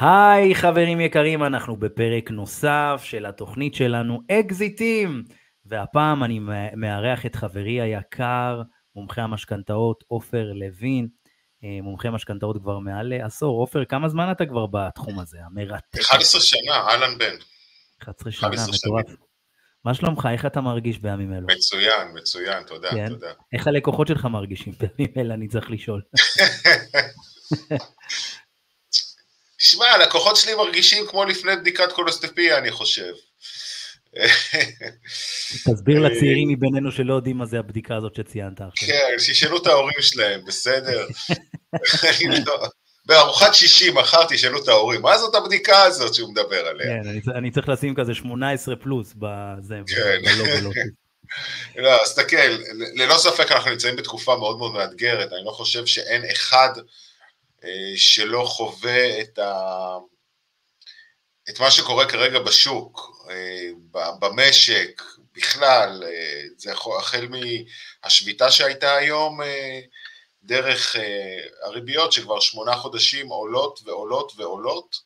היי חברים יקרים, אנחנו בפרק נוסף של התוכנית שלנו אקזיטים, והפעם אני מארח את חברי היקר, מומחה המשכנתאות עופר לוין, אה, מומחה משכנתאות כבר מעל עשור. עופר, כמה זמן אתה כבר בתחום הזה, המרתק? 11 שנה, אהלן בן. 11 שנה, מטורף. מה שלומך? איך אתה מרגיש בימים אלו? מצוין, מצוין, תודה, כן? תודה. איך הלקוחות שלך מרגישים בימים אלה, אני צריך לשאול. שמע, הלקוחות שלי מרגישים כמו לפני בדיקת קולוסטפיה, אני חושב. תסביר לצעירים מבינינו שלא יודעים מה זה הבדיקה הזאת שציינת עכשיו. כן, שישאלו את ההורים שלהם, בסדר? לא- בארוחת שישי מחר תשאלו את ההורים, מה זאת הבדיקה הזאת שהוא מדבר עליה? כן, אני צריך לשים כזה 18 פלוס בזה, כן. לא, אז תסתכל, ללא ספק אנחנו נמצאים בתקופה מאוד מאוד מאתגרת, אני לא חושב שאין אחד אה, שלא חווה את, ה... את מה שקורה כרגע בשוק, אה, במשק, בכלל, אה, זה החל מהשביתה שהייתה היום, דרך הריביות שכבר שמונה חודשים עולות ועולות ועולות,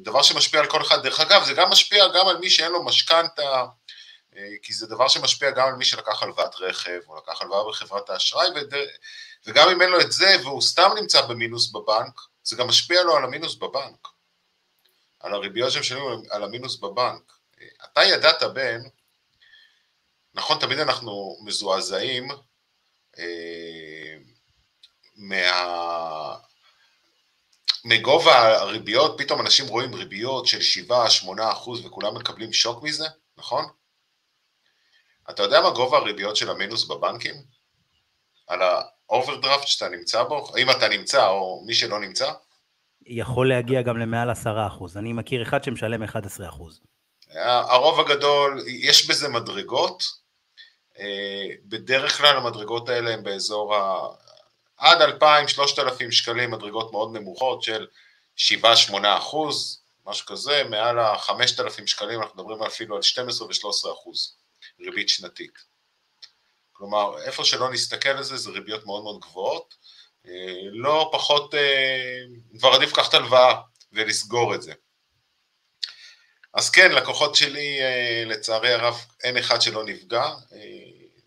דבר שמשפיע על כל אחד, דרך אגב זה גם משפיע גם על מי שאין לו משכנתה, כי זה דבר שמשפיע גם על מי שלקח הלוואת רכב, או לקח הלוואה בחברת האשראי, וגם אם אין לו את זה והוא סתם נמצא במינוס בבנק, זה גם משפיע לו על המינוס בבנק, על הריביות שהם משלמים על המינוס בבנק. אתה ידעת בן, נכון, תמיד אנחנו מזועזעים אה, מה... מגובה הריביות, פתאום אנשים רואים ריביות של 7-8 אחוז וכולם מקבלים שוק מזה, נכון? אתה יודע מה גובה הריביות של המינוס בבנקים? על האוברדרפט שאתה נמצא בו? אם אתה נמצא או מי שלא נמצא? יכול להגיע גם למעל עשרה אחוז. אני מכיר אחד שמשלם 11 אחוז. הרוב הגדול, יש בזה מדרגות. אה, בדרך כלל המדרגות האלה הן באזור ה... עד 2,000-3,000 שקלים, מדרגות מאוד נמוכות של 7-8 אחוז, משהו כזה, מעל ה-5,000 שקלים אנחנו מדברים אפילו על 12 ו-13 אחוז ריבית שנתית. כלומר, איפה שלא נסתכל על זה, זה ריביות מאוד מאוד גבוהות, אה, לא פחות, אה, כבר עדיף לקחת הלוואה ולסגור את זה. אז כן, לקוחות שלי, אה, לצערי הרב, אין אחד שלא נפגע,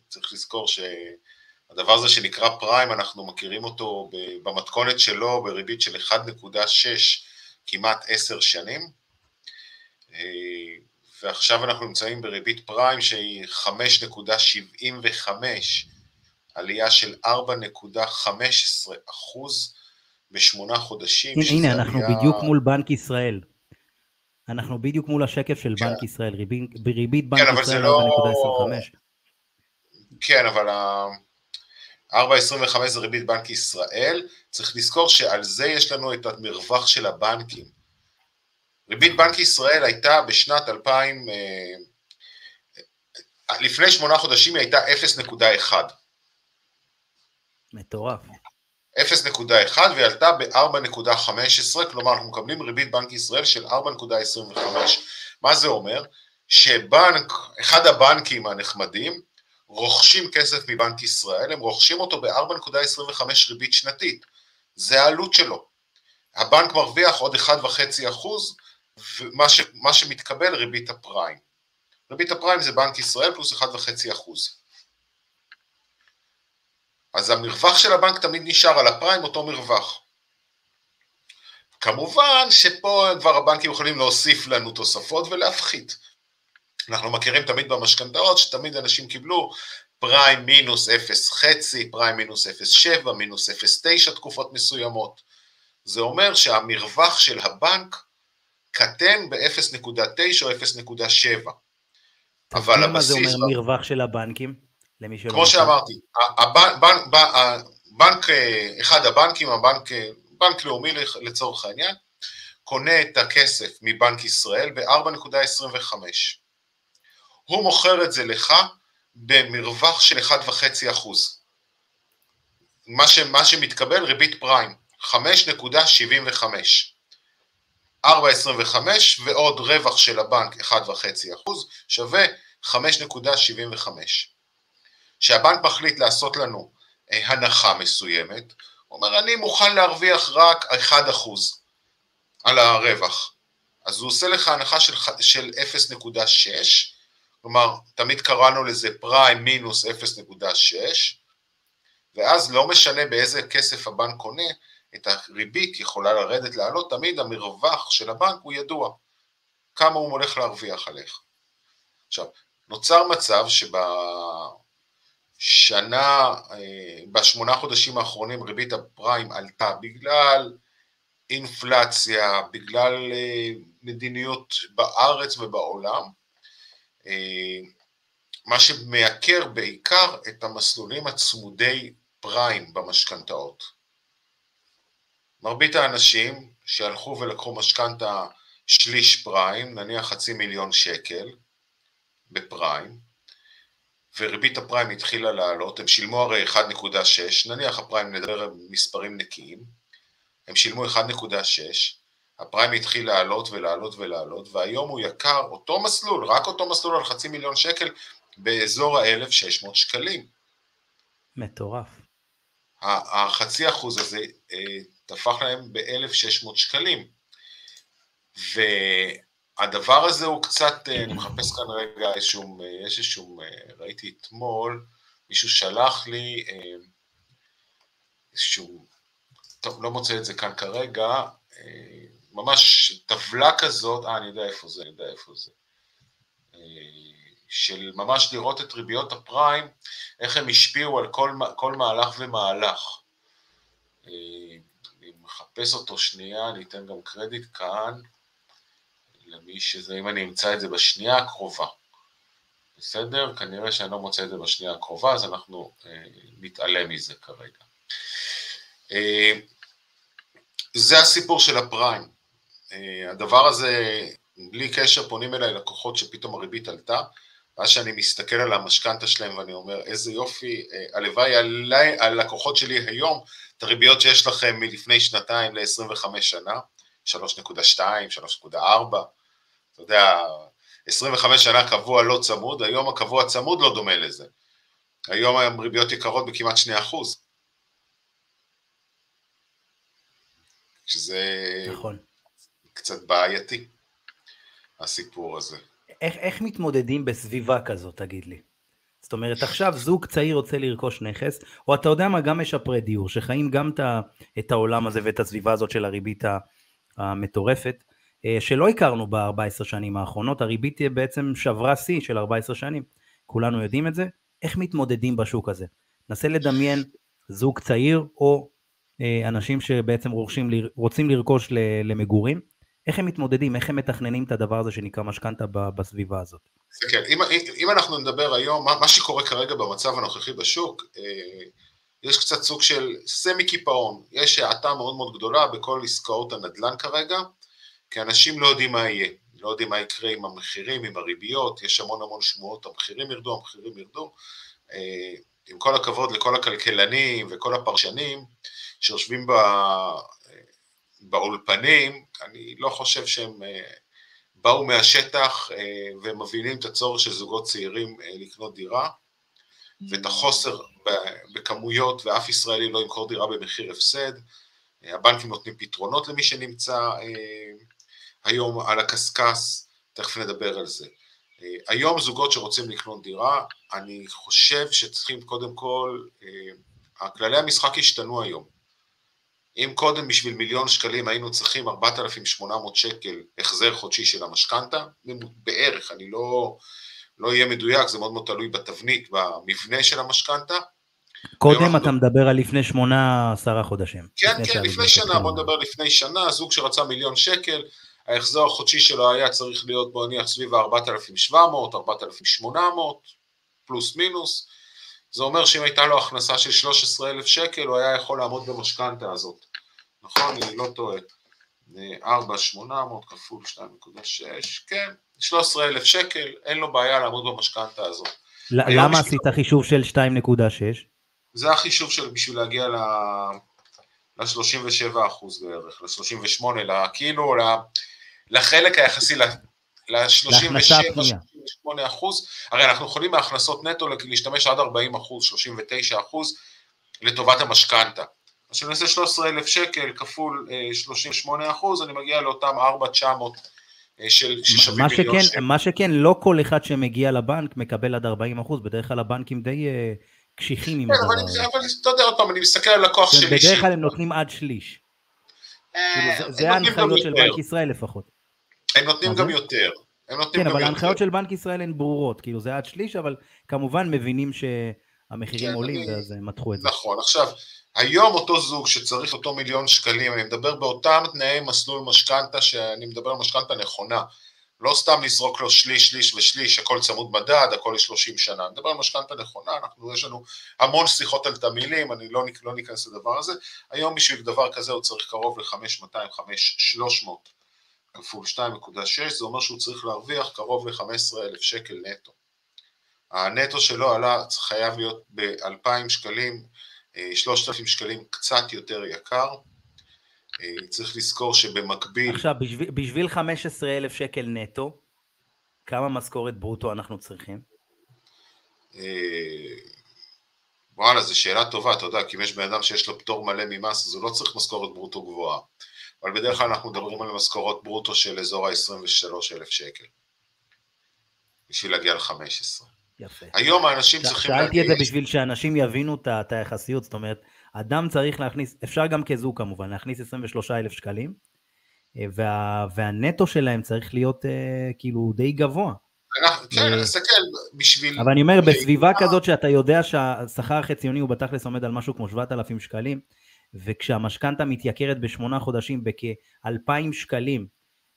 צריך לזכור שהדבר הזה שנקרא פריים, אנחנו מכירים אותו במתכונת שלו בריבית של 1.6 כמעט עשר שנים. ועכשיו אנחנו נמצאים בריבית פריים שהיא 5.75, עלייה של 4.15 אחוז בשמונה חודשים. הנה, הנה אנחנו עלייה... בדיוק מול בנק ישראל. אנחנו בדיוק מול השקף של כן. בנק ישראל, ריבית, ריבית בנק כן, ישראל 4.25. לא... כן, אבל ה-4.25 זה ריבית בנק ישראל, צריך לזכור שעל זה יש לנו את המרווח של הבנקים. ריבית בנק ישראל הייתה בשנת 2000, אה, לפני שמונה חודשים היא הייתה 0.1. מטורף. 0.1 והיא עלתה ב-4.15, כלומר אנחנו מקבלים ריבית בנק ישראל של 4.25. מה זה אומר? שבנק, אחד הבנקים הנחמדים, רוכשים כסף מבנק ישראל, הם רוכשים אותו ב-4.25 ריבית שנתית. זה העלות שלו. הבנק מרוויח עוד 1.5 אחוז, ומה ש, שמתקבל ריבית הפריים. ריבית הפריים זה בנק ישראל פלוס 1.5 אחוז. אז המרווח של הבנק תמיד נשאר על הפריים אותו מרווח. כמובן שפה כבר הבנקים יכולים להוסיף לנו תוספות ולהפחית. אנחנו מכירים תמיד במשכנתאות שתמיד אנשים קיבלו פריים מינוס 0.5, פריים מינוס 0.7, מינוס 0.9 תקופות מסוימות. זה אומר שהמרווח של הבנק קטן ב-0.9 או 0.7. אבל הבסיס... מה זה אומר מרווח של הבנקים? למי שלא... כמו שאמרתי, בנק, אחד הבנקים, הבנק, בנק לאומי לצורך העניין, קונה את הכסף מבנק ישראל ב-4.25. הוא מוכר את זה לך במרווח של 1.5 אחוז. מה, ש, מה שמתקבל ריבית פריים, 5.75. 4.25 ועוד רווח של הבנק 1.5 אחוז שווה 5.75. כשהבנק מחליט לעשות לנו אה, הנחה מסוימת, הוא אומר אני מוכן להרוויח רק 1 אחוז. על הרווח. אז הוא עושה לך הנחה של, של 0.6, כלומר, תמיד קראנו לזה פריים מינוס 0.6, ואז לא משנה באיזה כסף הבנק קונה, את הריבית יכולה לרדת, לעלות, תמיד המרווח של הבנק הוא ידוע, כמה הוא הולך להרוויח עליך. עכשיו, נוצר מצב שבשנה, אה, בשמונה חודשים האחרונים ריבית הפריים עלתה בגלל אינפלציה, בגלל אה, מדיניות בארץ ובעולם, אה, מה שמייקר בעיקר את המסלולים הצמודי פריים במשכנתאות. מרבית האנשים שהלכו ולקחו משכנתה שליש פריים, נניח חצי מיליון שקל בפריים, וריבית הפריים התחילה לעלות, הם שילמו הרי 1.6, נניח הפריים נדבר על מספרים נקיים, הם שילמו 1.6, הפריים התחיל לעלות ולעלות ולעלות, והיום הוא יקר, אותו מסלול, רק אותו מסלול על חצי מיליון שקל, באזור ה-1,600 שקלים. מטורף. החצי אחוז הזה אה, תפח להם ב-1,600 שקלים. והדבר הזה הוא קצת, אה, אני מחפש כאן רגע איזשהו, אה, יש איזשהו, ראיתי אתמול, מישהו שלח לי איזשהו, טוב, לא מוצא את זה כאן כרגע, ממש טבלה כזאת, אה, אני יודע איפה זה, אני יודע איפה זה. של ממש לראות את ריביות הפריים, איך הם השפיעו על כל, כל מהלך ומהלך. מחפש אותו שנייה, אני אתן גם קרדיט כאן, למי שזה, אם אני אמצא את זה בשנייה הקרובה. בסדר? כנראה שאני לא מוצא את זה בשנייה הקרובה, אז אנחנו אה, נתעלם מזה כרגע. אה, זה הסיפור של הפריים. אה, הדבר הזה, בלי קשר, פונים אליי לקוחות שפתאום הריבית עלתה, ואז שאני מסתכל על המשכנתה שלהם ואני אומר, איזה יופי, אה, הלוואי עליי, על לקוחות שלי היום, את הריביות שיש לכם מלפני שנתיים ל-25 שנה, 3.2, 3.4, אתה יודע, 25 שנה קבוע לא צמוד, היום הקבוע צמוד לא דומה לזה. היום הריביות יקרות בכמעט 2 אחוז. שזה נכון. קצת בעייתי, הסיפור הזה. איך, איך מתמודדים בסביבה כזאת, תגיד לי? זאת אומרת, עכשיו זוג צעיר רוצה לרכוש נכס, או אתה יודע מה, גם משפרי דיור, שחיים גם את העולם הזה ואת הסביבה הזאת של הריבית המטורפת, אה, שלא הכרנו ב-14 שנים האחרונות, הריבית בעצם שברה שיא של 14 שנים. כולנו יודעים את זה. איך מתמודדים בשוק הזה? נסה לדמיין זוג צעיר או אה, אנשים שבעצם רוכשים, רוצים לרכוש למגורים, איך הם מתמודדים, איך הם מתכננים את הדבר הזה שנקרא משכנתה בסביבה הזאת. כן, אם, אם אנחנו נדבר היום, מה, מה שקורה כרגע במצב הנוכחי בשוק, אה, יש קצת סוג של סמי קיפאון, יש האטה מאוד מאוד גדולה בכל עסקאות הנדל"ן כרגע, כי אנשים לא יודעים מה יהיה, לא יודעים מה יקרה עם המחירים, עם הריביות, יש המון המון שמועות, המחירים ירדו, המחירים ירדו. אה, עם כל הכבוד לכל הכלכלנים וכל הפרשנים שיושבים באולפנים, אני לא חושב שהם אה, באו מהשטח אה, ומבינים את הצורך של זוגות צעירים אה, לקנות דירה, ואת החוסר בכמויות, ואף ישראלי לא ימכור דירה במחיר הפסד. הבנקים נותנים פתרונות למי שנמצא היום על הקשקש, תכף נדבר על זה. היום זוגות שרוצים לקנות דירה, אני חושב שצריכים קודם כל, הכללי המשחק השתנו היום. אם קודם בשביל מיליון שקלים היינו צריכים 4,800 שקל החזר חודשי של המשכנתה, בערך, אני לא, לא אהיה מדויק, זה מאוד מאוד תלוי בתבנית, במבנה של המשכנתה. קודם אתה מדבר על לפני שמונה, עשרה חודשים. כן, לפני כן, לפני שנה, בוא נדבר לפני שנה, זוג שרצה מיליון שקל, ההחזר החודשי שלו היה צריך להיות, בוא נניח, סביב ה-4,700, 4,800, פלוס מינוס. זה אומר שאם הייתה לו הכנסה של 13,000 שקל, הוא היה יכול לעמוד במשכנתה הזאת. נכון? אני לא טועה. 4,800 כפול 2.6, כן, 13,000 שקל, אין לו בעיה לעמוד במשכנתה הזאת. למה עשית חישוב של 2.6? זה החישוב של בשביל להגיע ל-37 אחוז בערך, ל-38, כאילו לחלק היחסי ל-37-38 אחוז, הרי אנחנו יכולים מהכנסות נטו להשתמש עד 40 אחוז, 39 אחוז, לטובת המשכנתה. אז כשאני עושה 13,000 שקל כפול 38 אחוז, אני מגיע לאותם 4,900 ששווים מיליון שקל. מה שכן, לא כל אחד שמגיע לבנק מקבל עד 40 אחוז, בדרך כלל הבנקים די קשיחים עם כן, הדבר הזה. אבל אתה יודע, עוד פעם, אני מסתכל על לקוח שלי. בדרך כלל הם נותנים עד שליש. כאילו, זה ההנחיות של בנק ישראל לפחות. הם נותנים גם יותר. כן, אבל ההנחיות של בנק ישראל הן ברורות, כאילו זה עד שליש, אבל כמובן מבינים שהמחירים כן, עולים, ואז הם מתחו את זה. נכון, עכשיו, היום אותו זוג שצריך אותו מיליון שקלים, אני מדבר באותם תנאי מסלול משכנתה, שאני מדבר על משכנתה נכונה, לא סתם לזרוק לו שליש, שליש ושליש, הכל צמוד מדד, הכל ל-30 שנה. אני מדבר על משכנתה נכונה, אנחנו, יש לנו המון שיחות על תמילים, אני לא, לא ניכנס לדבר הזה. היום בשביל דבר כזה הוא צריך קרוב ל-5,200, 5,300 כפול 2.6, זה אומר שהוא צריך להרוויח קרוב ל-15,000 שקל נטו. הנטו שלו עלה, חייב להיות ב-2,000 שקלים, 3,000 שקלים קצת יותר יקר. אה, צריך לזכור שבמקביל... עכשיו, בשביל, בשביל 15,000 שקל נטו, כמה משכורת ברוטו אנחנו צריכים? אה, וואלה, זו שאלה טובה, אתה יודע, כי אם יש בן אדם שיש לו פטור מלא ממס, אז הוא לא צריך משכורת ברוטו גבוהה. אבל בדרך כלל אנחנו מדברים על משכורות ברוטו של אזור ה-23,000 שקל, בשביל להגיע ל-15. יפה. היום האנשים צריכים להגיע... שאלתי את זה בשביל שאנשים יבינו את היחסיות, זאת אומרת, אדם צריך להכניס, אפשר גם כזוג כמובן, להכניס 23,000 שקלים, אה, וה, והנטו שלהם צריך להיות אה, כאילו די גבוה. כן, נסתכל בשביל... אבל אני אומר, בסביבה כזאת שאתה יודע שהשכר החציוני הוא בתכלס עומד על משהו כמו 7,000 שקלים, וכשהמשכנתה מתייקרת בשמונה חודשים בכ-2,000 שקלים,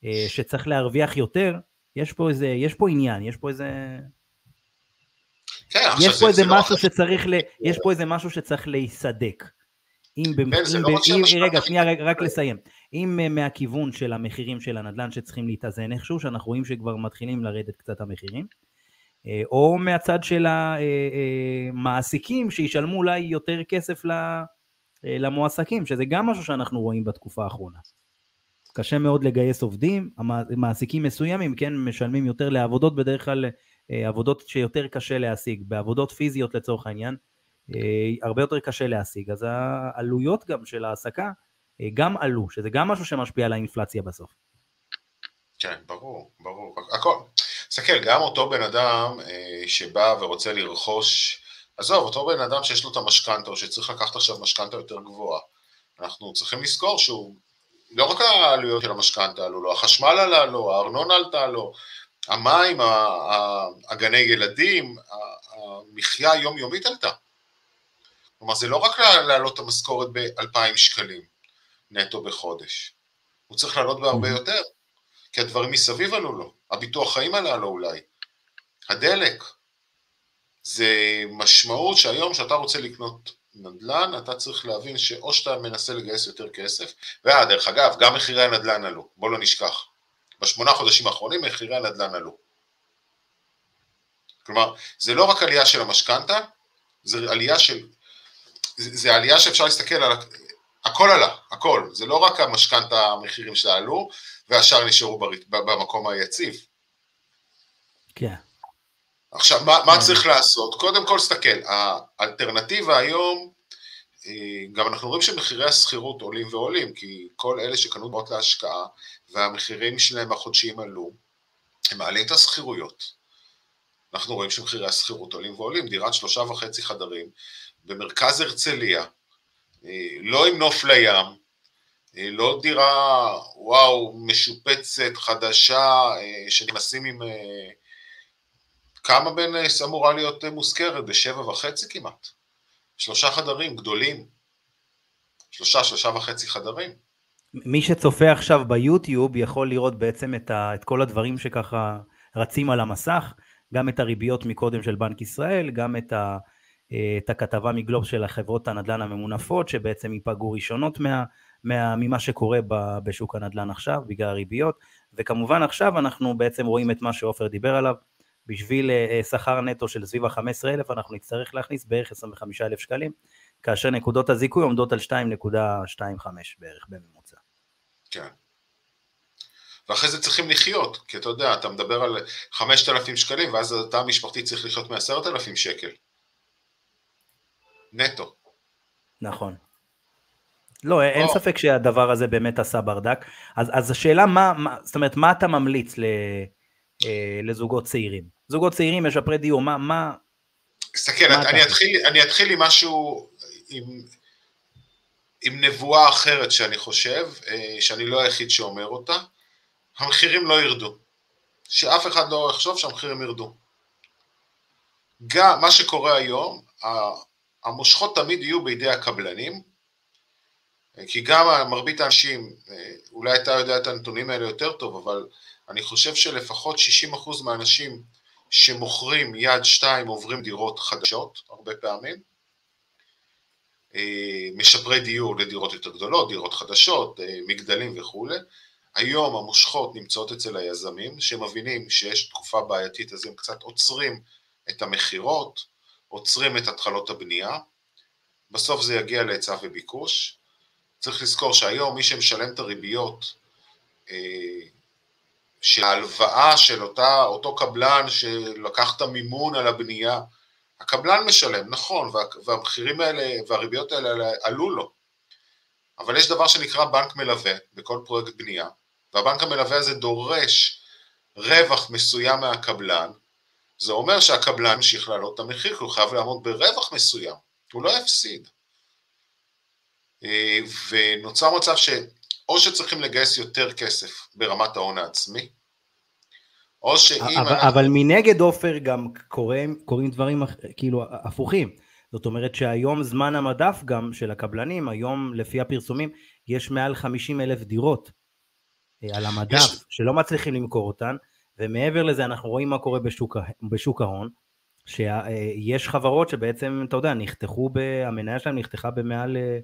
אה, שצריך להרוויח יותר, יש פה איזה, יש פה עניין, יש פה איזה... כן, יש פה איזה משהו שצריך, ל... יש פה איזה משהו שצריך להיסדק. אם, כן, אם, לא אם, רגע, שנייה, רק, רק לסיים. אם אה, מהכיוון של המחירים של הנדל"ן שצריכים להתאזן איכשהו, שאנחנו רואים שכבר מתחילים לרדת קצת המחירים, אה, או מהצד של המעסיקים שישלמו אולי יותר כסף אה, למועסקים, שזה גם משהו שאנחנו רואים בתקופה האחרונה. קשה מאוד לגייס עובדים, מעסיקים מסוימים, כן, משלמים יותר לעבודות, בדרך כלל אה, עבודות שיותר קשה להשיג, בעבודות פיזיות לצורך העניין, אה, הרבה יותר קשה להשיג, אז העלויות גם של ההעסקה גם עלו, שזה גם משהו שמשפיע על האינפלציה בסוף. כן, ברור, ברור, הכל. תסתכל, גם אותו בן אדם שבא ורוצה לרכוש עזוב, אותו בן אדם שיש לו את המשכנתה, או שצריך לקחת עכשיו משכנתה יותר גבוהה, אנחנו צריכים לזכור שהוא, לא רק העלויות של המשכנתה עלו לו, החשמל עלה לו, הארנונה עלתה לו, המים, הגני ילדים, המחיה היומיומית עלתה. כלומר, זה לא רק להעלות את המשכורת ב-2,000 שקלים נטו בחודש, הוא צריך לעלות בהרבה יותר, כי הדברים מסביב עלו לו, הביטוח חיים עלה לו אולי, הדלק, זה משמעות שהיום שאתה רוצה לקנות נדל"ן, אתה צריך להבין שאו שאתה מנסה לגייס יותר כסף, ואה, דרך אגב, גם מחירי הנדל"ן עלו, בוא לא נשכח. בשמונה חודשים האחרונים מחירי הנדל"ן עלו. כלומר, זה לא רק עלייה של המשכנתה, זה עלייה של... זה, זה עלייה שאפשר להסתכל על... הכל עלה, הכל. זה לא רק המשכנתה, המחירים שלה עלו, והשאר נשארו במקום היציב. כן. עכשיו, מה, מה כן. צריך לעשות? קודם כל, סתכל, האלטרנטיבה היום, אה, גם אנחנו רואים שמחירי השכירות עולים ועולים, כי כל אלה שקנו דירות להשקעה והמחירים שלהם החודשיים עלו, הם מעלים את השכירויות. אנחנו רואים שמחירי השכירות עולים ועולים, דירת שלושה וחצי חדרים במרכז הרצליה, אה, לא עם נוף לים, אה, לא דירה, וואו, משופצת, חדשה, שנכנסים עם כמה בנס אמורה להיות מושכרת? בשבע וחצי כמעט. שלושה חדרים גדולים. שלושה, שלושה וחצי חדרים. מי שצופה עכשיו ביוטיוב יכול לראות בעצם את, ה, את כל הדברים שככה רצים על המסך, גם את הריביות מקודם של בנק ישראל, גם את, ה, את הכתבה מגלובס של החברות הנדל"ן הממונפות, שבעצם ייפגעו ראשונות מה, מה, ממה שקורה בשוק הנדל"ן עכשיו, בגלל הריביות, וכמובן עכשיו אנחנו בעצם רואים את מה שעופר דיבר עליו, בשביל אה, אה, שכר נטו של סביב ה-15,000 אנחנו נצטרך להכניס בערך 25,000 שקלים, כאשר נקודות הזיכוי עומדות על 2.25 בערך בממוצע. כן. ואחרי זה צריכים לחיות, כי אתה יודע, אתה מדבר על 5,000 שקלים, ואז התא המשפחתי צריך לחיות מ-10,000 שקל. נטו. נכון. לא, אין ספק שהדבר הזה באמת עשה ברדק. אז, אז השאלה מה, מה, זאת אומרת, מה אתה ממליץ ל, אה, לזוגות צעירים? זוגות צעירים, משפרי דיור, מה... מה תסתכל, אני, אתחיל, אני אתחיל עם משהו, עם, עם נבואה אחרת שאני חושב, אה, שאני לא היחיד שאומר אותה, המחירים לא ירדו. שאף אחד לא יחשוב שהמחירים ירדו. גם מה שקורה היום, המושכות תמיד יהיו בידי הקבלנים, כי גם מרבית האנשים, אולי אתה יודע את הנתונים האלה יותר טוב, אבל אני חושב שלפחות 60% מהאנשים שמוכרים יד שתיים עוברים דירות חדשות, הרבה פעמים, משפרי דיור לדירות יותר גדולות, דירות חדשות, מגדלים וכולי. היום המושכות נמצאות אצל היזמים, שמבינים שיש תקופה בעייתית, אז הם קצת עוצרים את המכירות, עוצרים את התחלות הבנייה, בסוף זה יגיע להיצע וביקוש. צריך לזכור שהיום מי שמשלם את הריביות אה, של אותה, אותו קבלן שלקח את המימון על הבנייה, הקבלן משלם, נכון, וה, והמחירים האלה והריביות האלה עלו לו, אבל יש דבר שנקרא בנק מלווה בכל פרויקט בנייה, והבנק המלווה הזה דורש רווח מסוים מהקבלן, זה אומר שהקבלן ימשיך להעלות את המחיר, כי הוא חייב לעמוד ברווח מסוים, הוא לא יפסיד. אה, ונוצר מצב שאו שצריכים לגייס יותר כסף ברמת ההון העצמי, או שאם... אבל, אנחנו... אבל מנגד עופר גם קוראים, קוראים דברים כאילו הפוכים. זאת אומרת שהיום זמן המדף גם של הקבלנים, היום לפי הפרסומים יש מעל 50 אלף דירות אה, על המדף יש... שלא מצליחים למכור אותן, ומעבר לזה אנחנו רואים מה קורה בשוק, בשוק ההון, שיש חברות שבעצם, אתה יודע, נחתכו, המניה שלהם נחתכה במעל, אה,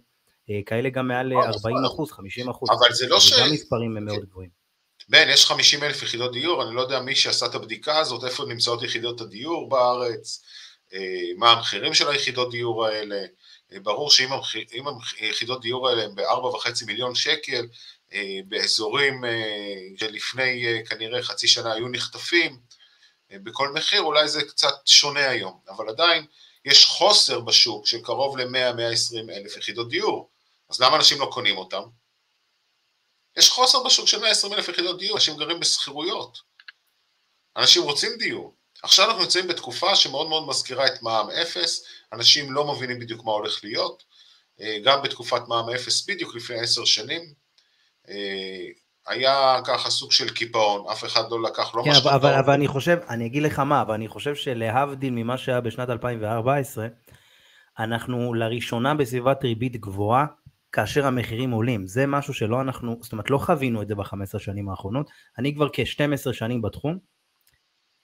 כאלה גם מעל 40 אחוז, 50 אחוז. אבל זה לא ש... גם מספרים הם מאוד גבוהים. בן, יש 50 אלף יחידות דיור, אני לא יודע מי שעשה את הבדיקה הזאת, איפה נמצאות יחידות הדיור בארץ, אה, מה המחירים של היחידות דיור האלה, ברור שאם היחידות דיור האלה הם ב-4.5 מיליון שקל, אה, באזורים אה, שלפני אה, כנראה חצי שנה היו נחטפים בכל מחיר, אולי זה קצת שונה היום, אבל עדיין יש חוסר בשוק של קרוב ל-100-120 אלף יחידות דיור, אז למה אנשים לא קונים אותם? יש חוסר בשוק של 120 אלף יחידות דיור, אנשים גרים בשכירויות, אנשים רוצים דיור. עכשיו אנחנו נמצאים בתקופה שמאוד מאוד מזכירה את מע"מ אפס, אנשים לא מבינים בדיוק מה הולך להיות, גם בתקופת מע"מ אפס בדיוק לפני עשר שנים, אה, היה ככה סוג של קיפאון, אף אחד לא לקח, לא כן, משכנתאות. אבל, אבל אני חושב, אני אגיד לך מה, אבל אני חושב שלהבדיל ממה שהיה בשנת 2014, אנחנו לראשונה בסביבת ריבית גבוהה, כאשר המחירים עולים. זה משהו שלא אנחנו, זאת אומרת, לא חווינו את זה ב-15 שנים האחרונות. אני כבר כ-12 שנים בתחום.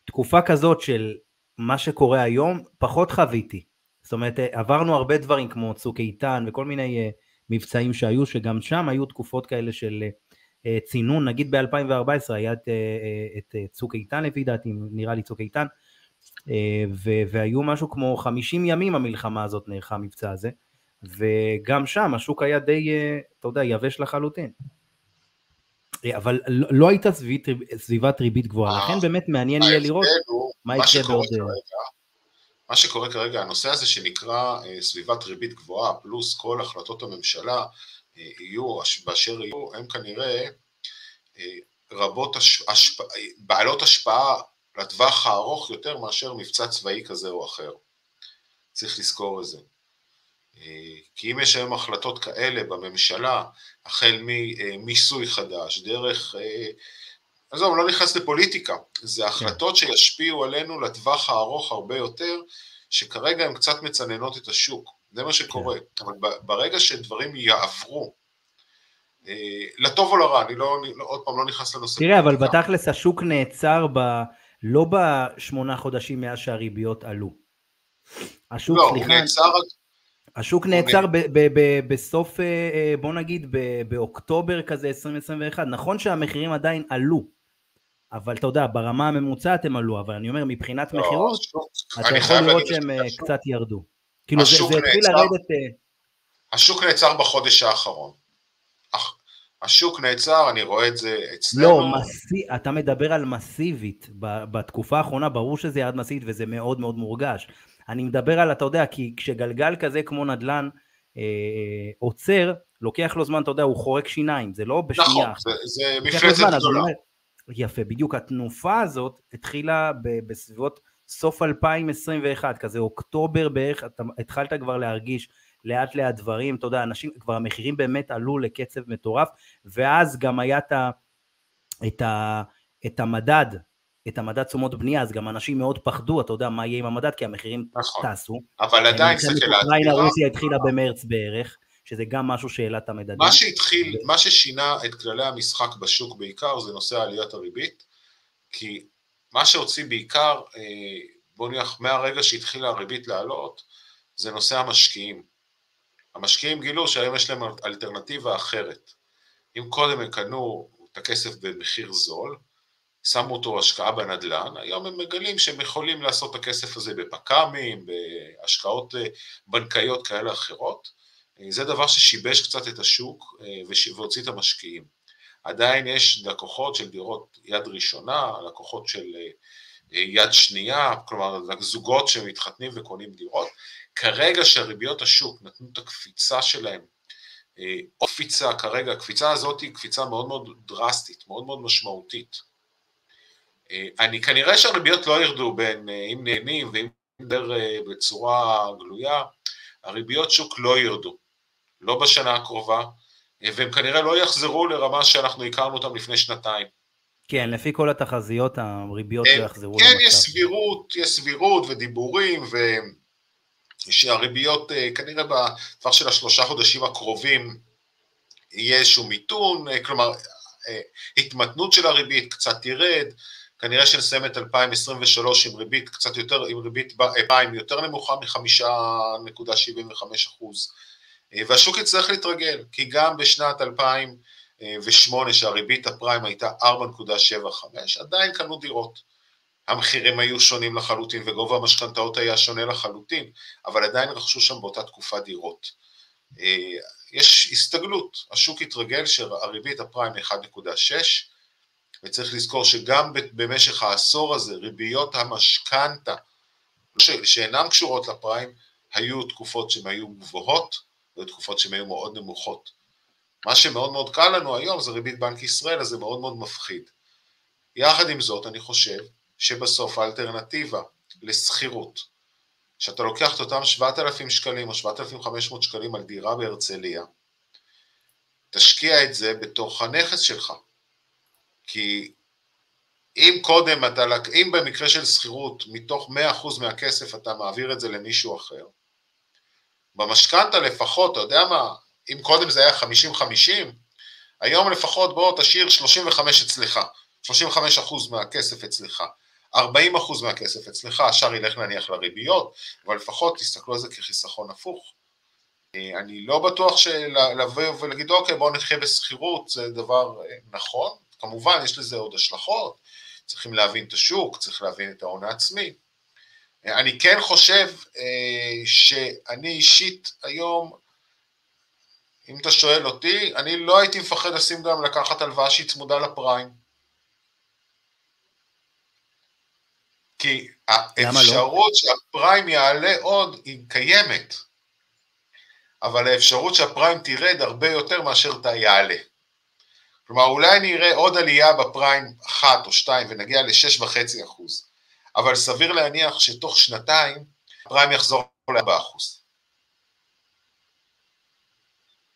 תקופה כזאת של מה שקורה היום, פחות חוויתי. זאת אומרת, עברנו הרבה דברים כמו צוק איתן וכל מיני... Uh, מבצעים שהיו, שגם שם היו תקופות כאלה של אה, צינון, נגיד ב-2014 היה את, אה, את צוק איתן לפי דעתי, נראה לי צוק איתן, אה, והיו משהו כמו 50 ימים המלחמה הזאת נערכה המבצע הזה, וגם שם השוק היה די, אתה יודע, יבש לחלוטין. אבל לא, לא הייתה סביבת ריבית גבוהה, לכן באמת מעניין יהיה לראות מה יקרה בעוד... מה שקורה כרגע, הנושא הזה שנקרא אה, סביבת ריבית גבוהה, פלוס כל החלטות הממשלה אה, יהיו, באשר יהיו, הם כנראה אה, רבות, השפ... בעלות השפעה לטווח הארוך יותר מאשר מבצע צבאי כזה או אחר. צריך לזכור את זה. כי אם יש היום החלטות כאלה בממשלה, החל ממיסוי חדש, דרך, עזוב, לא נכנס לפוליטיקה, זה כן. החלטות שישפיעו עלינו לטווח הארוך הרבה יותר, שכרגע הן קצת מצננות את השוק, זה מה שקורה, כן. אבל ברגע שדברים יעברו, אה, לטוב או לרע, אני לא, לא, עוד פעם לא נכנס לנושא. תראה, אבל בתכלס השוק נעצר ב... לא בשמונה חודשים מאז שהריביות עלו. השוק, לא, סליחה, הוא נעצר... השוק נעצר ב- ב- ב- בסוף, אה, אה, בוא נגיד, באוקטובר כזה 2021. נכון שהמחירים עדיין עלו, אבל אתה יודע, ברמה הממוצעת הם עלו, אבל אני אומר, מבחינת לא, מכירות, אתה יכול לראות שהם אה, קצת ירדו. כאילו זה, זה התחיל לרדת... השוק נעצר בחודש האחרון. השוק נעצר, אני רואה את זה אצלנו. לא, מסי... אתה מדבר על מסיבית. בתקופה האחרונה ברור שזה ירד מסיבית וזה מאוד מאוד מורגש. אני מדבר על, אתה יודע, כי כשגלגל כזה כמו נדל"ן אה, עוצר, לוקח לו זמן, אתה יודע, הוא חורק שיניים, זה לא בשנייה. נכון, זה, זה מפלצת גדולה. יפה, בדיוק התנופה הזאת התחילה בסביבות סוף 2021, כזה אוקטובר בערך, אתה התחלת כבר להרגיש לאט לאט דברים, אתה יודע, אנשים, כבר המחירים באמת עלו לקצב מטורף, ואז גם היה את, ה, את, ה, את המדד, את המדד תשומות בנייה, אז גם אנשים מאוד פחדו, אתה יודע, מה יהיה עם המדד, כי המחירים נכון. טסו. אבל עדיין, תסתכל על... אוקראינה רוסיה התחילה במרץ בערך, שזה גם משהו שהעלה את המדדים. מה שהתחיל, מה ששינה את כללי המשחק בשוק בעיקר, זה נושא עליית הריבית, כי מה שהוציא בעיקר, אה, בוא נניח, מהרגע שהתחילה הריבית לעלות, זה נושא המשקיעים. המשקיעים גילו שהיום יש להם אלטרנטיבה אחרת. אם קודם הם קנו את הכסף במחיר זול, שמו אותו השקעה בנדל"ן, היום הם מגלים שהם יכולים לעשות את הכסף הזה בפק"מים, בהשקעות אה, בנקאיות כאלה אחרות. אה, זה דבר ששיבש קצת את השוק והוציא את המשקיעים. עדיין יש לקוחות של דירות יד ראשונה, לקוחות של יד שנייה, כלומר זוגות שמתחתנים וקונים דירות. כרגע שהריביות השוק נתנו את הקפיצה שלהם, אה, או קפיצה כרגע, הקפיצה הזאת היא קפיצה מאוד מאוד דרסטית, מאוד מאוד משמעותית. אה, אני כנראה שהריביות לא ירדו בין, אה, אם נהנים ואם נדבר בצורה גלויה, הריביות שוק לא ירדו, לא בשנה הקרובה, והם כנראה לא יחזרו לרמה שאנחנו הכרנו אותם לפני שנתיים. כן, לפי כל התחזיות הריביות לא יחזרו כן, למצב. כן, יש סבירות, יש סבירות ודיבורים, ושהריביות אה, כנראה בטווח של השלושה חודשים הקרובים יהיה איזשהו מיתון, אה, כלומר אה, התמתנות של הריבית קצת תרד, כנראה שנסיים את 2023 עם ריבית קצת יותר, עם ריבית פריים יותר נמוכה מ-5.75 אחוז, והשוק יצטרך להתרגל, כי גם בשנת 2000 ושמונה שהריבית הפריים הייתה 4.75, עדיין קנו דירות. המחירים היו שונים לחלוטין וגובה המשכנתאות היה שונה לחלוטין, אבל עדיין רכשו שם באותה תקופה דירות. אה, יש הסתגלות, השוק התרגל שהריבית הפריים 1.6, וצריך לזכור שגם במשך העשור הזה ריביות המשכנתה שאינן קשורות לפריים היו תקופות שהן היו גבוהות ותקופות שהן היו מאוד נמוכות. מה שמאוד מאוד קל לנו היום זה ריבית בנק ישראל, אז זה מאוד מאוד מפחיד. יחד עם זאת, אני חושב שבסוף האלטרנטיבה לשכירות, שאתה לוקח את אותם 7,000 שקלים או 7,500 שקלים על דירה בהרצליה, תשקיע את זה בתוך הנכס שלך. כי אם קודם אתה, אם במקרה של שכירות, מתוך 100% מהכסף אתה מעביר את זה למישהו אחר, במשכנתה לפחות, אתה יודע מה, אם קודם זה היה 50-50, היום לפחות בוא תשאיר 35 אצלך, 35 אחוז מהכסף אצלך, 40 אחוז מהכסף אצלך, השאר ילך נניח לריביות, אבל לפחות תסתכלו על זה כחיסכון הפוך. אה, אני לא בטוח שלבוא ולהגיד אוקיי בואו נחיה בשכירות זה דבר אה, נכון, כמובן יש לזה עוד השלכות, צריכים להבין את השוק, צריך להבין את ההון העצמי. אה, אני כן חושב שאני אישית היום אם אתה שואל אותי, אני לא הייתי מפחד לשים גם לקחת הלוואה שהיא צמודה לפריים. כי לא? האפשרות לא? שהפריים יעלה עוד היא קיימת, אבל האפשרות שהפריים תרד הרבה יותר מאשר אתה יעלה. כלומר, אולי נראה עוד עלייה בפריים אחת או שתיים ונגיע לשש וחצי אחוז, אבל סביר להניח שתוך שנתיים הפריים יחזור ל-4 אחוז.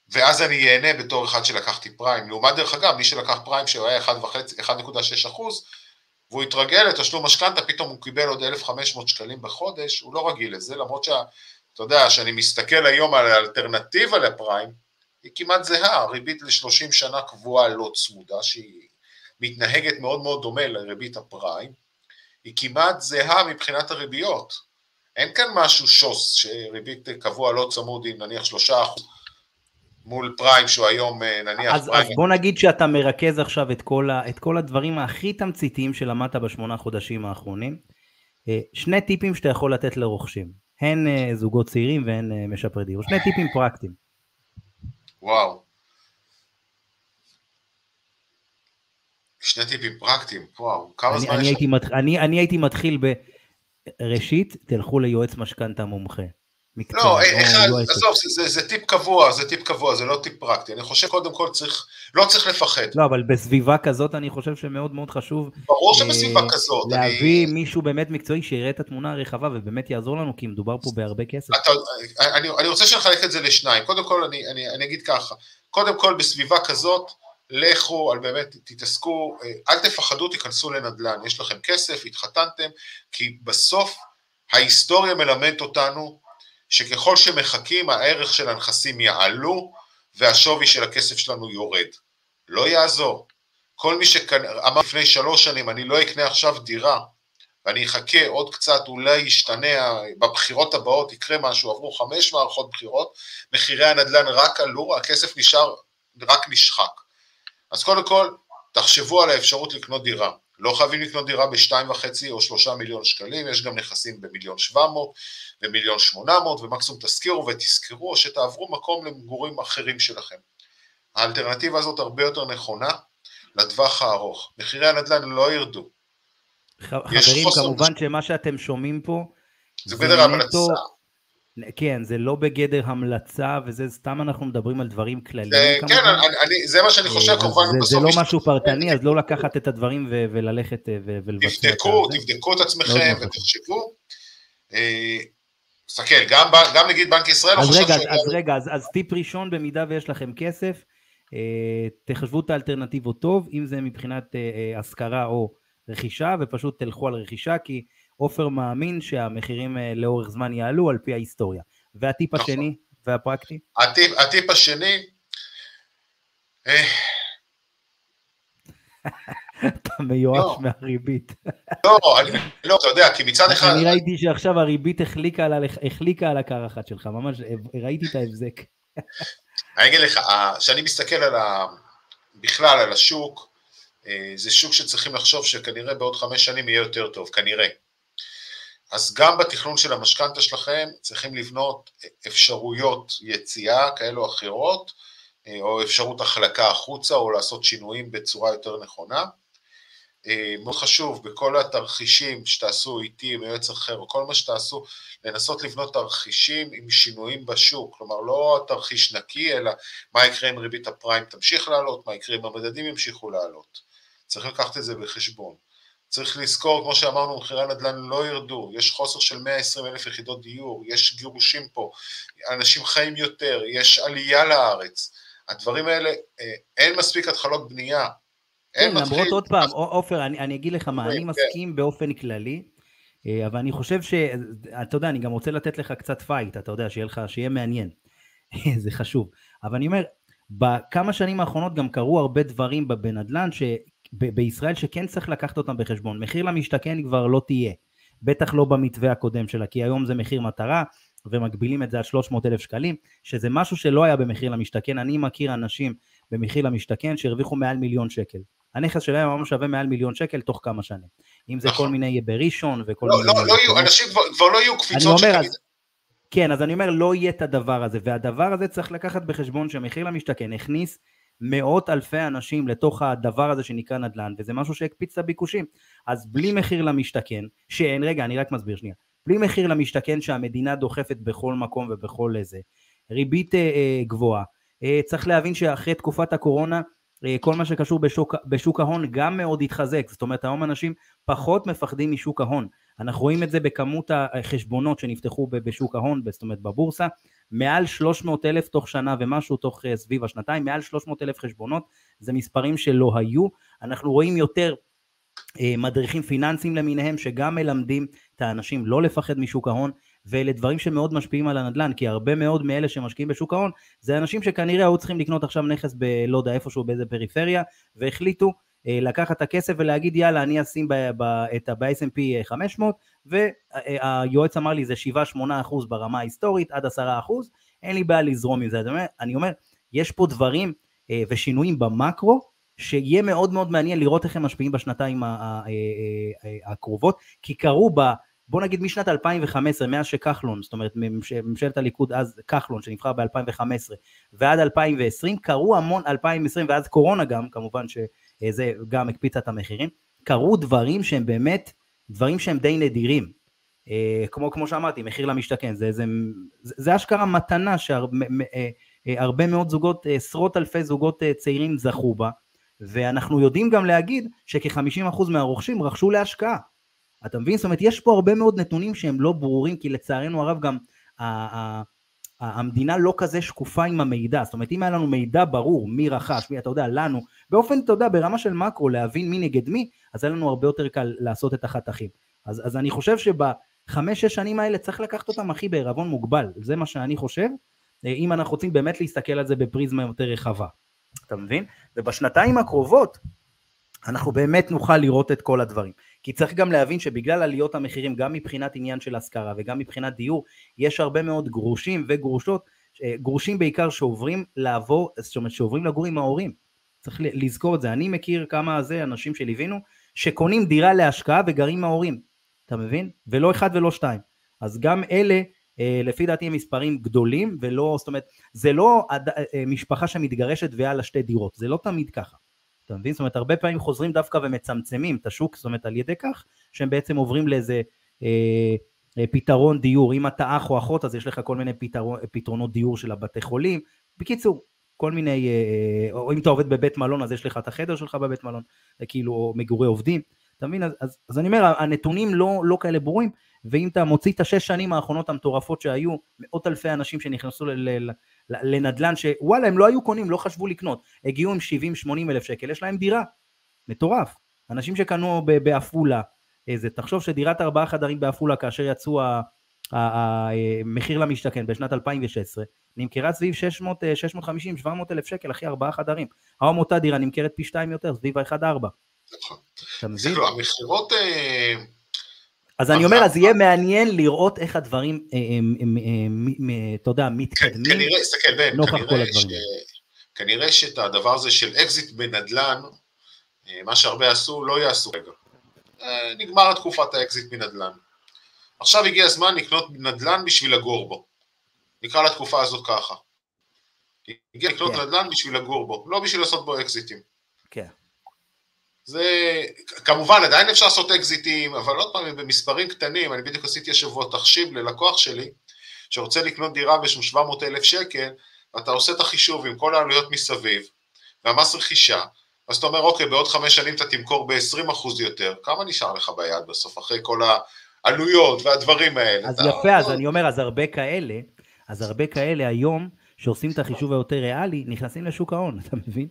ואז אני ייהנה בתור אחד שלקחתי פריים. לעומת דרך אגב, מי שלקח פריים שהוא היה 1.6 אחוז, והוא התרגל לתשלום משכנתה, פתאום הוא קיבל עוד 1,500 שקלים בחודש, הוא לא רגיל לזה, למרות שאתה יודע, שאני מסתכל היום על האלטרנטיבה לפריים, היא כמעט זהה, הריבית ל-30 שנה קבועה לא צמודה, שהיא מתנהגת מאוד מאוד דומה לריבית הפריים, היא כמעט זהה מבחינת הריביות. אין כאן משהו שוס, שריבית קבוע לא צמוד עם נניח 3 אחוז. מול פריים שהוא היום אה, נניח אז, פריים. אז בוא נגיד שאתה מרכז עכשיו את כל, ה, את כל הדברים הכי תמציתיים שלמדת בשמונה חודשים האחרונים. אה, שני טיפים שאתה יכול לתת לרוכשים, הן אה, זוגות צעירים והן משפרי דיור, שני טיפים פרקטיים. וואו. שני טיפים פרקטיים, וואו, כמה זמן יש... אני, אני הייתי מתחיל בראשית, תלכו ליועץ משכנתה מומחה. מקצוע. לא, אחד, עזוב, זה, זה, זה טיפ קבוע, זה טיפ קבוע, זה לא טיפ פרקטי. אני חושב קודם כל צריך, לא צריך לפחד. לא, אבל בסביבה כזאת אני חושב שמאוד מאוד חשוב. ברור שבסביבה אה, כזאת. להביא אני... מישהו באמת מקצועי שיראה את התמונה הרחבה ובאמת יעזור לנו, כי מדובר פה בהרבה כסף. אתה, אני, אני רוצה שנחלק את זה לשניים. קודם כל, אני, אני, אני אגיד ככה, קודם כל בסביבה כזאת, לכו, על באמת, תתעסקו, אה, אל תפחדו, תיכנסו לנדל"ן. יש לכם כסף, התחתנתם, כי בסוף ההיסטוריה מלמדת אותנו שככל שמחכים הערך של הנכסים יעלו והשווי של הכסף שלנו יורד. לא יעזור. כל מי שאמר לפני שלוש שנים, אני לא אקנה עכשיו דירה, ואני אחכה עוד קצת, אולי ישתנה, בבחירות הבאות יקרה משהו, עברו חמש מערכות בחירות, מחירי הנדל"ן רק עלו, הכסף נשאר, רק נשחק. אז קודם כל, תחשבו על האפשרות לקנות דירה. לא חייבים לקנות דירה בשתיים וחצי או שלושה מיליון שקלים, יש גם נכסים במיליון שבע מאות ומיליון שמונה מאות, ומקסימום תזכירו ותזכרו או שתעברו מקום למגורים אחרים שלכם. האלטרנטיבה הזאת הרבה יותר נכונה לטווח הארוך. מחירי הנדל"ן לא ירדו. חברים, כמובן שמה שאתם שומעים פה, זה בגדר המלצה. כן, זה לא בגדר המלצה, וזה סתם אנחנו מדברים על דברים כלליים כמובן. כן, אני, זה מה שאני חושב, כמובן. זה, זה לא משהו פרטני, אז לא לקחת את הדברים וללכת אה, ולבצע תבדקו. תבדקו את עצמכם ותחשבו. אה, תסתכל, גם, גם נגיד בנק ישראל אז רגע, אז, אז רגע, אז, אז טיפ ראשון, במידה ויש לכם כסף, אה, תחשבו את האלטרנטיבות טוב, אם זה מבחינת השכרה או רכישה, ופשוט תלכו על רכישה, כי עופר מאמין שהמחירים אה, לאורך זמן יעלו על פי ההיסטוריה. והטיפ נכון. השני והפרקטי? הטיפ, הטיפ השני, אה, אתה מיואש לא. מהריבית. לא, אני, לא, אתה יודע, כי מצד אחד... אני ראיתי שעכשיו הריבית החליקה על, החליקה על הקרחת שלך, ממש ראיתי את ההבזק. אני אגיד לך, כשאני מסתכל על ה... בכלל על השוק, אה, זה שוק שצריכים לחשוב שכנראה בעוד חמש שנים יהיה יותר טוב, כנראה. אז גם בתכנון של המשכנתה שלכם צריכים לבנות אפשרויות יציאה כאלו או אחרות, אה, או אפשרות החלקה החוצה, או לעשות שינויים בצורה יותר נכונה. אה, מאוד חשוב בכל התרחישים שתעשו איתי עם יועץ אחר, או כל מה שתעשו, לנסות לבנות תרחישים עם שינויים בשוק, כלומר לא תרחיש נקי, אלא מה יקרה אם ריבית הפריים תמשיך לעלות, מה יקרה אם המדדים ימשיכו לעלות. צריך לקחת את זה בחשבון. צריך לזכור, כמו שאמרנו, מחירי הנדל"ן לא ירדו, יש חוסר של 120 אלף יחידות דיור, יש גירושים פה, אנשים חיים יותר, יש עלייה לארץ. הדברים האלה, אה, אין מספיק התחלות בנייה. כן, למרות עוד פעם, עופר, אני, אני אגיד לך מה, אני כן. מסכים באופן כללי, אה, אבל אני חושב ש... אתה יודע, אני גם רוצה לתת לך קצת פייט, אתה יודע, שיהיה לך, שיהיה מעניין. זה חשוב. אבל אני אומר, בכמה שנים האחרונות גם קרו הרבה דברים בנדל"ן ב- בישראל שכן צריך לקחת אותם בחשבון. מחיר למשתכן כבר לא תהיה, בטח לא במתווה הקודם שלה, כי היום זה מחיר מטרה ומגבילים את זה עד 300 אלף שקלים, שזה משהו שלא היה במחיר למשתכן. אני מכיר אנשים במחיר למשתכן שהרוויחו מעל מיליון שקל. הנכס שלהם ממש שווה מעל מיליון שקל תוך כמה שנים. אם זה כל מיני בראשון וכל לא, מיני... לא, לא יהיו, אנשים כבר, כבר לא יהיו קפיצות שכאלה. כן, אז אני אומר, לא יהיה את הדבר הזה, והדבר הזה צריך לקחת בחשבון שמחיר למשתכן הכניס מאות אלפי אנשים לתוך הדבר הזה שנקרא נדל"ן, וזה משהו שהקפיץ את הביקושים. אז בלי מחיר למשתכן, שאין, רגע, אני רק מסביר שנייה, בלי מחיר למשתכן שהמדינה דוחפת בכל מקום ובכל איזה, ריבית אה, אה, גבוהה, אה, צריך להבין שאחרי תקופת הקורונה, אה, כל מה שקשור בשוק, בשוק ההון גם מאוד התחזק, זאת אומרת היום אנשים פחות מפחדים משוק ההון, אנחנו רואים את זה בכמות החשבונות שנפתחו בשוק ההון, זאת אומרת בבורסה, מעל 300 אלף תוך שנה ומשהו, תוך אה, סביב השנתיים, מעל 300 אלף חשבונות, זה מספרים שלא היו. אנחנו רואים יותר אה, מדריכים פיננסיים למיניהם, שגם מלמדים את האנשים לא לפחד משוק ההון, ואלה דברים שמאוד משפיעים על הנדל"ן, כי הרבה מאוד מאלה שמשקיעים בשוק ההון, זה אנשים שכנראה היו צריכים לקנות עכשיו נכס בלא יודע איפשהו באיזה פריפריה, והחליטו לקחת את הכסף ולהגיד יאללה אני אשים ב-S&P 500 והיועץ אמר לי זה 7-8% ברמה ההיסטורית עד 10% אין לי בעיה לזרום עם זה, אני אומר יש פה דברים אה, ושינויים במקרו שיהיה מאוד מאוד מעניין לראות איך הם משפיעים בשנתיים אה, הקרובות כי קרו ב... בוא נגיד משנת 2015, מאז שכחלון, זאת אומרת ממשלת הליכוד אז כחלון שנבחר ב-2015 ועד 2020, קרו המון, 2020 ואז קורונה גם, כמובן ש... אה, זה גם הקפיץ את המחירים. קרו דברים שהם באמת, דברים שהם די נדירים. אה, כמו, כמו שאמרתי, מחיר למשתכן, זה, זה, זה, זה אשכרה מתנה שהרבה מאוד זוגות, עשרות אלפי זוגות צעירים זכו בה, ואנחנו יודעים גם להגיד שכ-50% מהרוכשים רכשו להשקעה. אתה מבין? זאת אומרת, יש פה הרבה מאוד נתונים שהם לא ברורים, כי לצערנו הרב גם המדינה לא כזה שקופה עם המידע, זאת אומרת אם היה לנו מידע ברור מי רכש, מי אתה יודע, לנו, באופן, אתה יודע, ברמה של מקרו להבין מי נגד מי, אז היה לנו הרבה יותר קל לעשות את החתכים. אז, אז אני חושב שבחמש-שש שנים האלה צריך לקחת אותם הכי בערבון מוגבל, זה מה שאני חושב, אם אנחנו רוצים באמת להסתכל על זה בפריזמה יותר רחבה, אתה מבין? ובשנתיים הקרובות אנחנו באמת נוכל לראות את כל הדברים. כי צריך גם להבין שבגלל עליות המחירים, גם מבחינת עניין של השכרה וגם מבחינת דיור, יש הרבה מאוד גרושים וגרושות, אה, גרושים בעיקר שעוברים לעבור, זאת אומרת שעוברים לגור עם ההורים. צריך לזכור את זה. אני מכיר כמה זה אנשים שליווינו, שקונים דירה להשקעה וגרים עם ההורים. אתה מבין? ולא אחד ולא שתיים. אז גם אלה, אה, לפי דעתי הם מספרים גדולים, ולא, זאת אומרת, זה לא אה, משפחה שמתגרשת והיה לה שתי דירות, זה לא תמיד ככה. אתה מבין? זאת אומרת, הרבה פעמים חוזרים דווקא ומצמצמים את השוק, זאת אומרת, על ידי כך שהם בעצם עוברים לאיזה אה, אה, פתרון דיור. אם אתה אח או אחות, אז יש לך כל מיני פתרון, פתרונות דיור של הבתי חולים. בקיצור, כל מיני, אה, אה, או אם אתה עובד בבית מלון, אז יש לך את החדר שלך בבית מלון, אה, כאילו, או מגורי עובדים. אתה מבין? אז, אז, אז אני אומר, הנתונים לא, לא כאלה ברורים, ואם אתה מוציא את השש שנים האחרונות המטורפות שהיו, מאות אלפי אנשים שנכנסו ל, ל, לנדל"ן שוואלה הם לא היו קונים, לא חשבו לקנות, הגיעו עם 70-80 אלף שקל, יש להם דירה, מטורף. אנשים שקנו בעפולה, איזה, תחשוב שדירת ארבעה חדרים בעפולה כאשר יצאו המחיר למשתכן בשנת 2016, נמכרה סביב 600, 650, 700 אלף שקל, אחי, ארבעה חדרים. היום אותה דירה נמכרת פי שתיים יותר, סביב ה-1-4. נכון. אתה מבין? המכירות... אה, אז אני אומר, אז יהיה מעניין לראות איך הדברים, אה, אתה יודע, מתקדמים. כנראה, תסתכל, בן, כנראה שאת הדבר הזה של אקזיט בנדל"ן, אה, מה שהרבה עשו, לא יעשו רגע. אה, נגמר תקופת האקזיט מנדל"ן. עכשיו הגיע הזמן לקנות נדל"ן בשביל לגור בו. נקרא לתקופה הזאת ככה. הגיע לקנות כן. נדל"ן בשביל לגור בו, לא בשביל לעשות בו אקזיטים. כן. זה, כמובן עדיין אפשר לעשות אקזיטים, אבל עוד פעם במספרים קטנים, אני בדיוק עשיתי השבוע תחשיב ללקוח שלי, שרוצה לקנות דירה בשביל 700 אלף שקל, ואתה עושה את החישוב עם כל העלויות מסביב, והמס רכישה, אז אתה אומר, אוקיי, בעוד חמש שנים אתה תמכור ב-20% יותר, כמה נשאר לך ביד בסוף, אחרי כל העלויות והדברים האלה? אז אתה... יפה, אז אני אומר, אז הרבה כאלה, אז הרבה כאלה היום, שעושים את החישוב היותר ריאלי, נכנסים לשוק ההון, אתה מבין?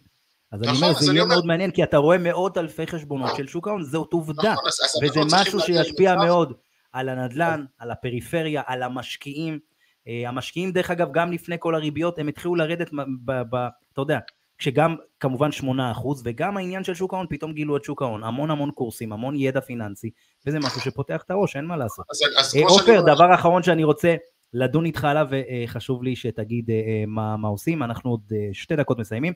אז אני נכון, אומר, זה יהיה מאוד מעניין, כי אתה רואה מאות אלפי חשבונות של שוק ההון, זאת עובדה, נכון, וזה משהו שישפיע מאוד על הנדל"ן, על הפריפריה, על המשקיעים. אה, המשקיעים, דרך אגב, גם לפני כל הריביות, הם התחילו לרדת, אתה יודע, כשגם כמובן 8% וגם העניין של שוק ההון, פתאום גילו את שוק ההון, המון המון קורסים, המון ידע פיננסי, וזה משהו שפותח את הראש, אין מה לעשות. אה, עופר, דבר אחרון שאני רוצה לדון איתך עליו, וחשוב לי שתגיד אה, מה, מה עושים, אנחנו עוד שתי דקות מסיימים.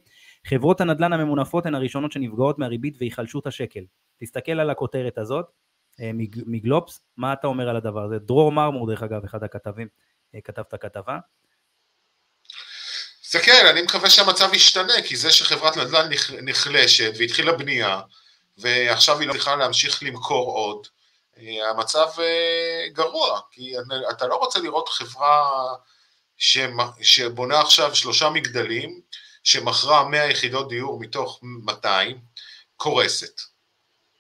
חברות הנדל"ן הממונפות הן הראשונות שנפגעות מהריבית והיחלשות השקל. תסתכל על הכותרת הזאת אה, מגלובס, מה אתה אומר על הדבר הזה? דרור מרמור דרך אגב, אחד הכתבים, אה, כתב את הכתבה. תסתכל, אני מקווה שהמצב ישתנה, כי זה שחברת נדל"ן נחלשת והתחילה בנייה, ועכשיו היא לא צריכה להמשיך למכור עוד, אה, המצב גרוע, כי אתה לא רוצה לראות חברה שבונה עכשיו שלושה מגדלים, שמכרה 100 יחידות דיור מתוך 200, קורסת.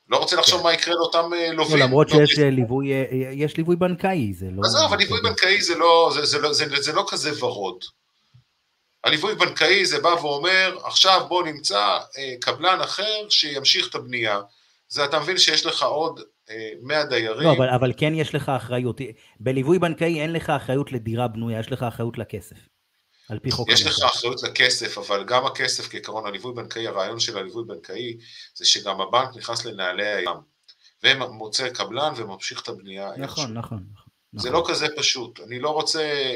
לא רוצה לחשוב כן. מה יקרה לאותם אה, לווים. לא, למרות שיש אה, ליווי, אה, יש ליווי בנקאי, זה לא... עזוב, הליווי בנקאי זה לא, זה, זה, לא, זה, זה לא כזה ורוד. הליווי בנקאי זה בא ואומר, עכשיו בוא נמצא קבלן אחר שימשיך את הבנייה. זה אתה מבין שיש לך עוד 100 דיירים. לא, אבל, אבל כן יש לך אחריות. בליווי בנקאי אין לך אחריות לדירה בנויה, יש לך אחריות לכסף. על פי חוק. יש לך אחריות לכסף, אבל גם הכסף כעקרון הליווי בנקאי, הרעיון של הליווי בנקאי זה שגם הבנק נכנס לנעלי הים, ומוצא קבלן וממשיך את הבנייה. נכון, נכון, נכון. זה לא כזה פשוט, אני לא רוצה,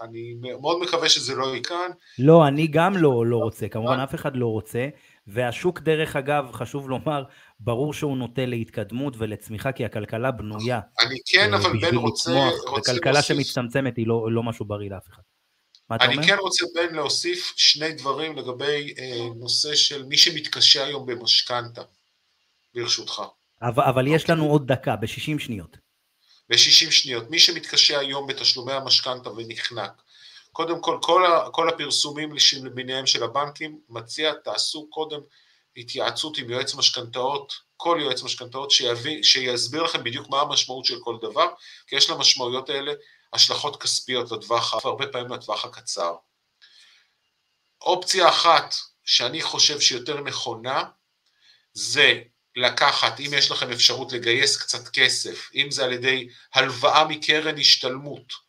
אני מאוד מקווה שזה לא יהיה כאן. לא, אני גם לא, לא רוצה, כמובן אף אחד לא רוצה, והשוק דרך אגב, חשוב לומר, ברור שהוא נוטה להתקדמות ולצמיחה, כי הכלכלה בנויה. אני כן, אבל בן רוצה... וכלכלה שמצטמצמת היא לא, לא משהו בריא לאף אחד. מה אתה אומר? אני כן רוצה בן להוסיף שני דברים לגבי אה, נושא של מי שמתקשה היום במשכנתה, ברשותך. אבל, אבל יש לנו עוד דקה, ב-60 שניות. ב-60 שניות. מי שמתקשה היום בתשלומי המשכנתה ונחנק, קודם כל, כל, ה, כל הפרסומים למיניהם של הבנקים, מציע, תעשו קודם התייעצות עם יועץ משכנתאות, כל יועץ משכנתאות, שיסביר לכם בדיוק מה המשמעות של כל דבר, כי יש למשמעויות האלה השלכות כספיות לטווח, והרבה פעמים לטווח הקצר. אופציה אחת שאני חושב שיותר נכונה, זה לקחת, אם יש לכם אפשרות לגייס קצת כסף, אם זה על ידי הלוואה מקרן השתלמות,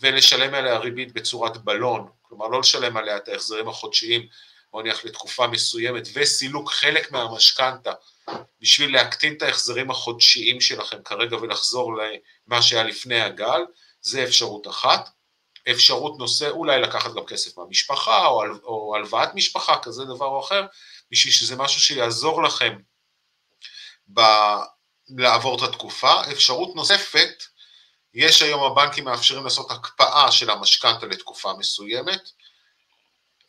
ולשלם עליה ריבית בצורת בלון, כלומר לא לשלם עליה את ההחזרים החודשיים, או נניח לתקופה מסוימת, וסילוק חלק מהמשכנתה, בשביל להקטין את ההחזרים החודשיים שלכם כרגע ולחזור למה שהיה לפני הגל, זה אפשרות אחת. אפשרות נושא, אולי לקחת גם כסף מהמשפחה, או, או הלוואת משפחה, כזה דבר או אחר, בשביל שזה משהו שיעזור לכם ב... לעבור את התקופה. אפשרות נוספת, יש היום הבנקים מאפשרים לעשות הקפאה של המשכנתה לתקופה מסוימת.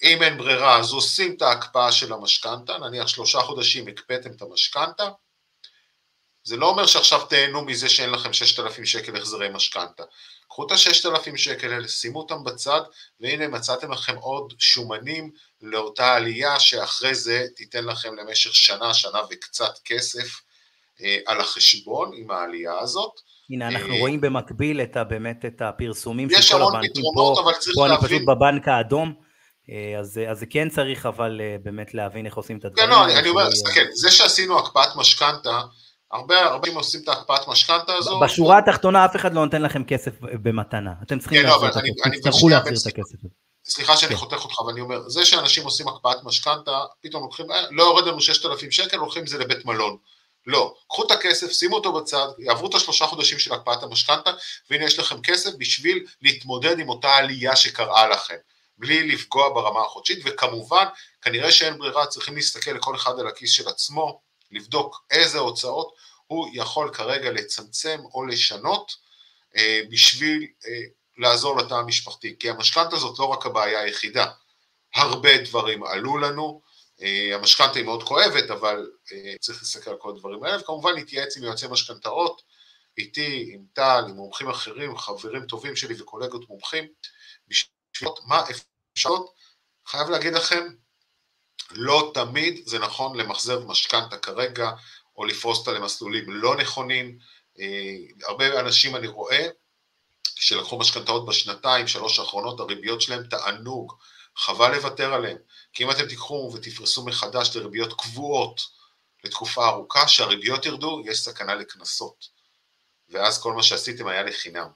אם אין ברירה, אז עושים את ההקפאה של המשכנתה, נניח שלושה חודשים הקפאתם את המשכנתה, זה לא אומר שעכשיו תהנו מזה שאין לכם 6,000 שקל החזרי משכנתה. קחו את ה-6,000 שקל האלה, שימו אותם בצד, והנה מצאתם לכם עוד שומנים לאותה עלייה שאחרי זה תיתן לכם למשך שנה, שנה וקצת כסף אה, על החשבון עם העלייה הזאת. הנה, אנחנו אה, רואים במקביל את ה, באמת את הפרסומים של כל הבנקים. יש המון פתרונות, אבל צריך פה להבין... פה אני פשוט בבנק האדום, אה, אז, אז כן צריך אבל אה, באמת להבין איך עושים את הדברים. כן, לא, אני, אני אומר, תסתכל, זה שעשינו הקפאת משכנתה, הרבה הרבה עושים את ההקפאת משכנתה הזו. בשורה התחתונה אף אחד לא נותן לכם כסף במתנה, אתם צריכים כן, לא, להחזיר את הכסף, תצטרכו להחזיר את הכסף. סליחה שאני כן. חותך אותך, אבל אני אומר, זה שאנשים עושים הקפאת משכנתה, פתאום לוקחים, לא יורד לנו 6,000 שקל, הולכים עם זה לבית מלון. לא, קחו את הכסף, שימו אותו בצד, יעברו את השלושה חודשים של הקפאת המשכנתה, והנה יש לכם כסף בשביל להתמודד עם אותה עלייה שקראה לכם, בלי לפגוע ברמה החודשית, וכמובן, כנראה שאין ברירה, צריכים להסתכל לכל אחד על הכיס של עצמו, לבדוק איזה הוצאות הוא יכול כרגע לצמצם או לשנות אה, בשביל אה, לעזור לתא המשפחתי, כי המשכנתה זאת לא רק הבעיה היחידה, הרבה דברים עלו לנו, המשכנתה היא מאוד כואבת, אבל אה, צריך להסתכל על כל הדברים האלה, וכמובן להתייעץ עם יועצי משכנתאות, איתי, עם טל, עם מומחים אחרים, חברים טובים שלי וקולגות מומחים, בשביל מה אפשרות, חייב להגיד לכם, לא תמיד זה נכון למחזר משכנתה כרגע, או לפרוס אותה למסלולים לא נכונים. אה, הרבה אנשים אני רואה שלקחו משכנתאות בשנתיים, שלוש האחרונות, הריביות שלהם תענוג, חבל לוותר עליהם. כי אם אתם תיקחו ותפרסו מחדש לריביות קבועות לתקופה ארוכה, שהריביות ירדו, יש סכנה לקנסות. ואז כל מה שעשיתם היה לחינם.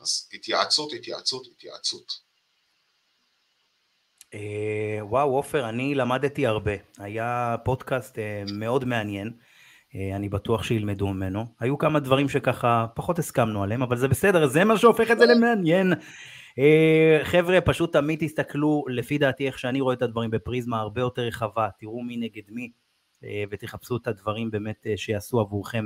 אז התייעצות, התייעצות, התייעצות. אה, וואו, עופר, אני למדתי הרבה. היה פודקאסט אה, מאוד מעניין. אה, אני בטוח שילמדו ממנו. היו כמה דברים שככה פחות הסכמנו עליהם, אבל זה בסדר, זה מה שהופך את זה למעניין. אה, חבר'ה, פשוט תמיד תסתכלו, לפי דעתי, איך שאני רואה את הדברים בפריזמה הרבה יותר רחבה, תראו מי נגד מי, אה, ותחפשו את הדברים באמת שיעשו עבורכם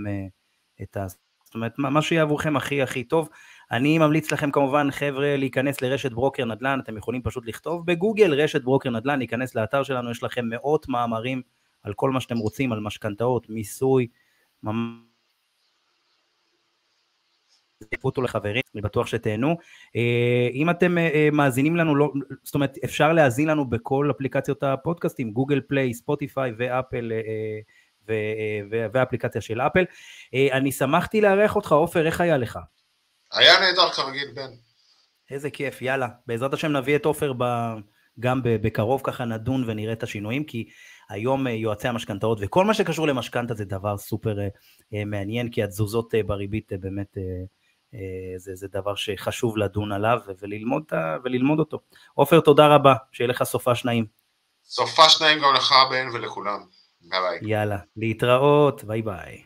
את ה... זאת אומרת, מה שיהיה עבורכם הכי הכי טוב. אני ממליץ לכם כמובן, חבר'ה, להיכנס לרשת ברוקר נדל"ן, אתם יכולים פשוט לכתוב בגוגל רשת ברוקר נדל"ן, להיכנס לאתר שלנו, יש לכם מאות מאמרים על כל מה שאתם רוצים, על משכנתאות, מיסוי, ממש... תקפו אותו לחברים, אני בטוח שתהנו. אה, אם אתם אה, אה, מאזינים לנו, לא, זאת אומרת, אפשר להאזין לנו בכל אפליקציות הפודקאסטים, גוגל פליי, ספוטיפיי ואפל, ואפליקציה של אפל. אני שמחתי לארח אותך, עופר, איך היה לך? היה נהדר כרגיל, בן. איזה כיף, יאללה. בעזרת השם נביא את עופר גם בקרוב, ככה נדון ונראה את השינויים, כי היום יועצי המשכנתאות וכל מה שקשור למשכנתה זה דבר סופר מעניין, כי התזוזות בריבית באמת זה, זה דבר שחשוב לדון עליו וללמוד, וללמוד אותו. עופר, תודה רבה, שיהיה לך סופה שניים. סופה שניים גם לך, בן, ולכולם. ביי ביי. יאללה, להתראות, ביי ביי.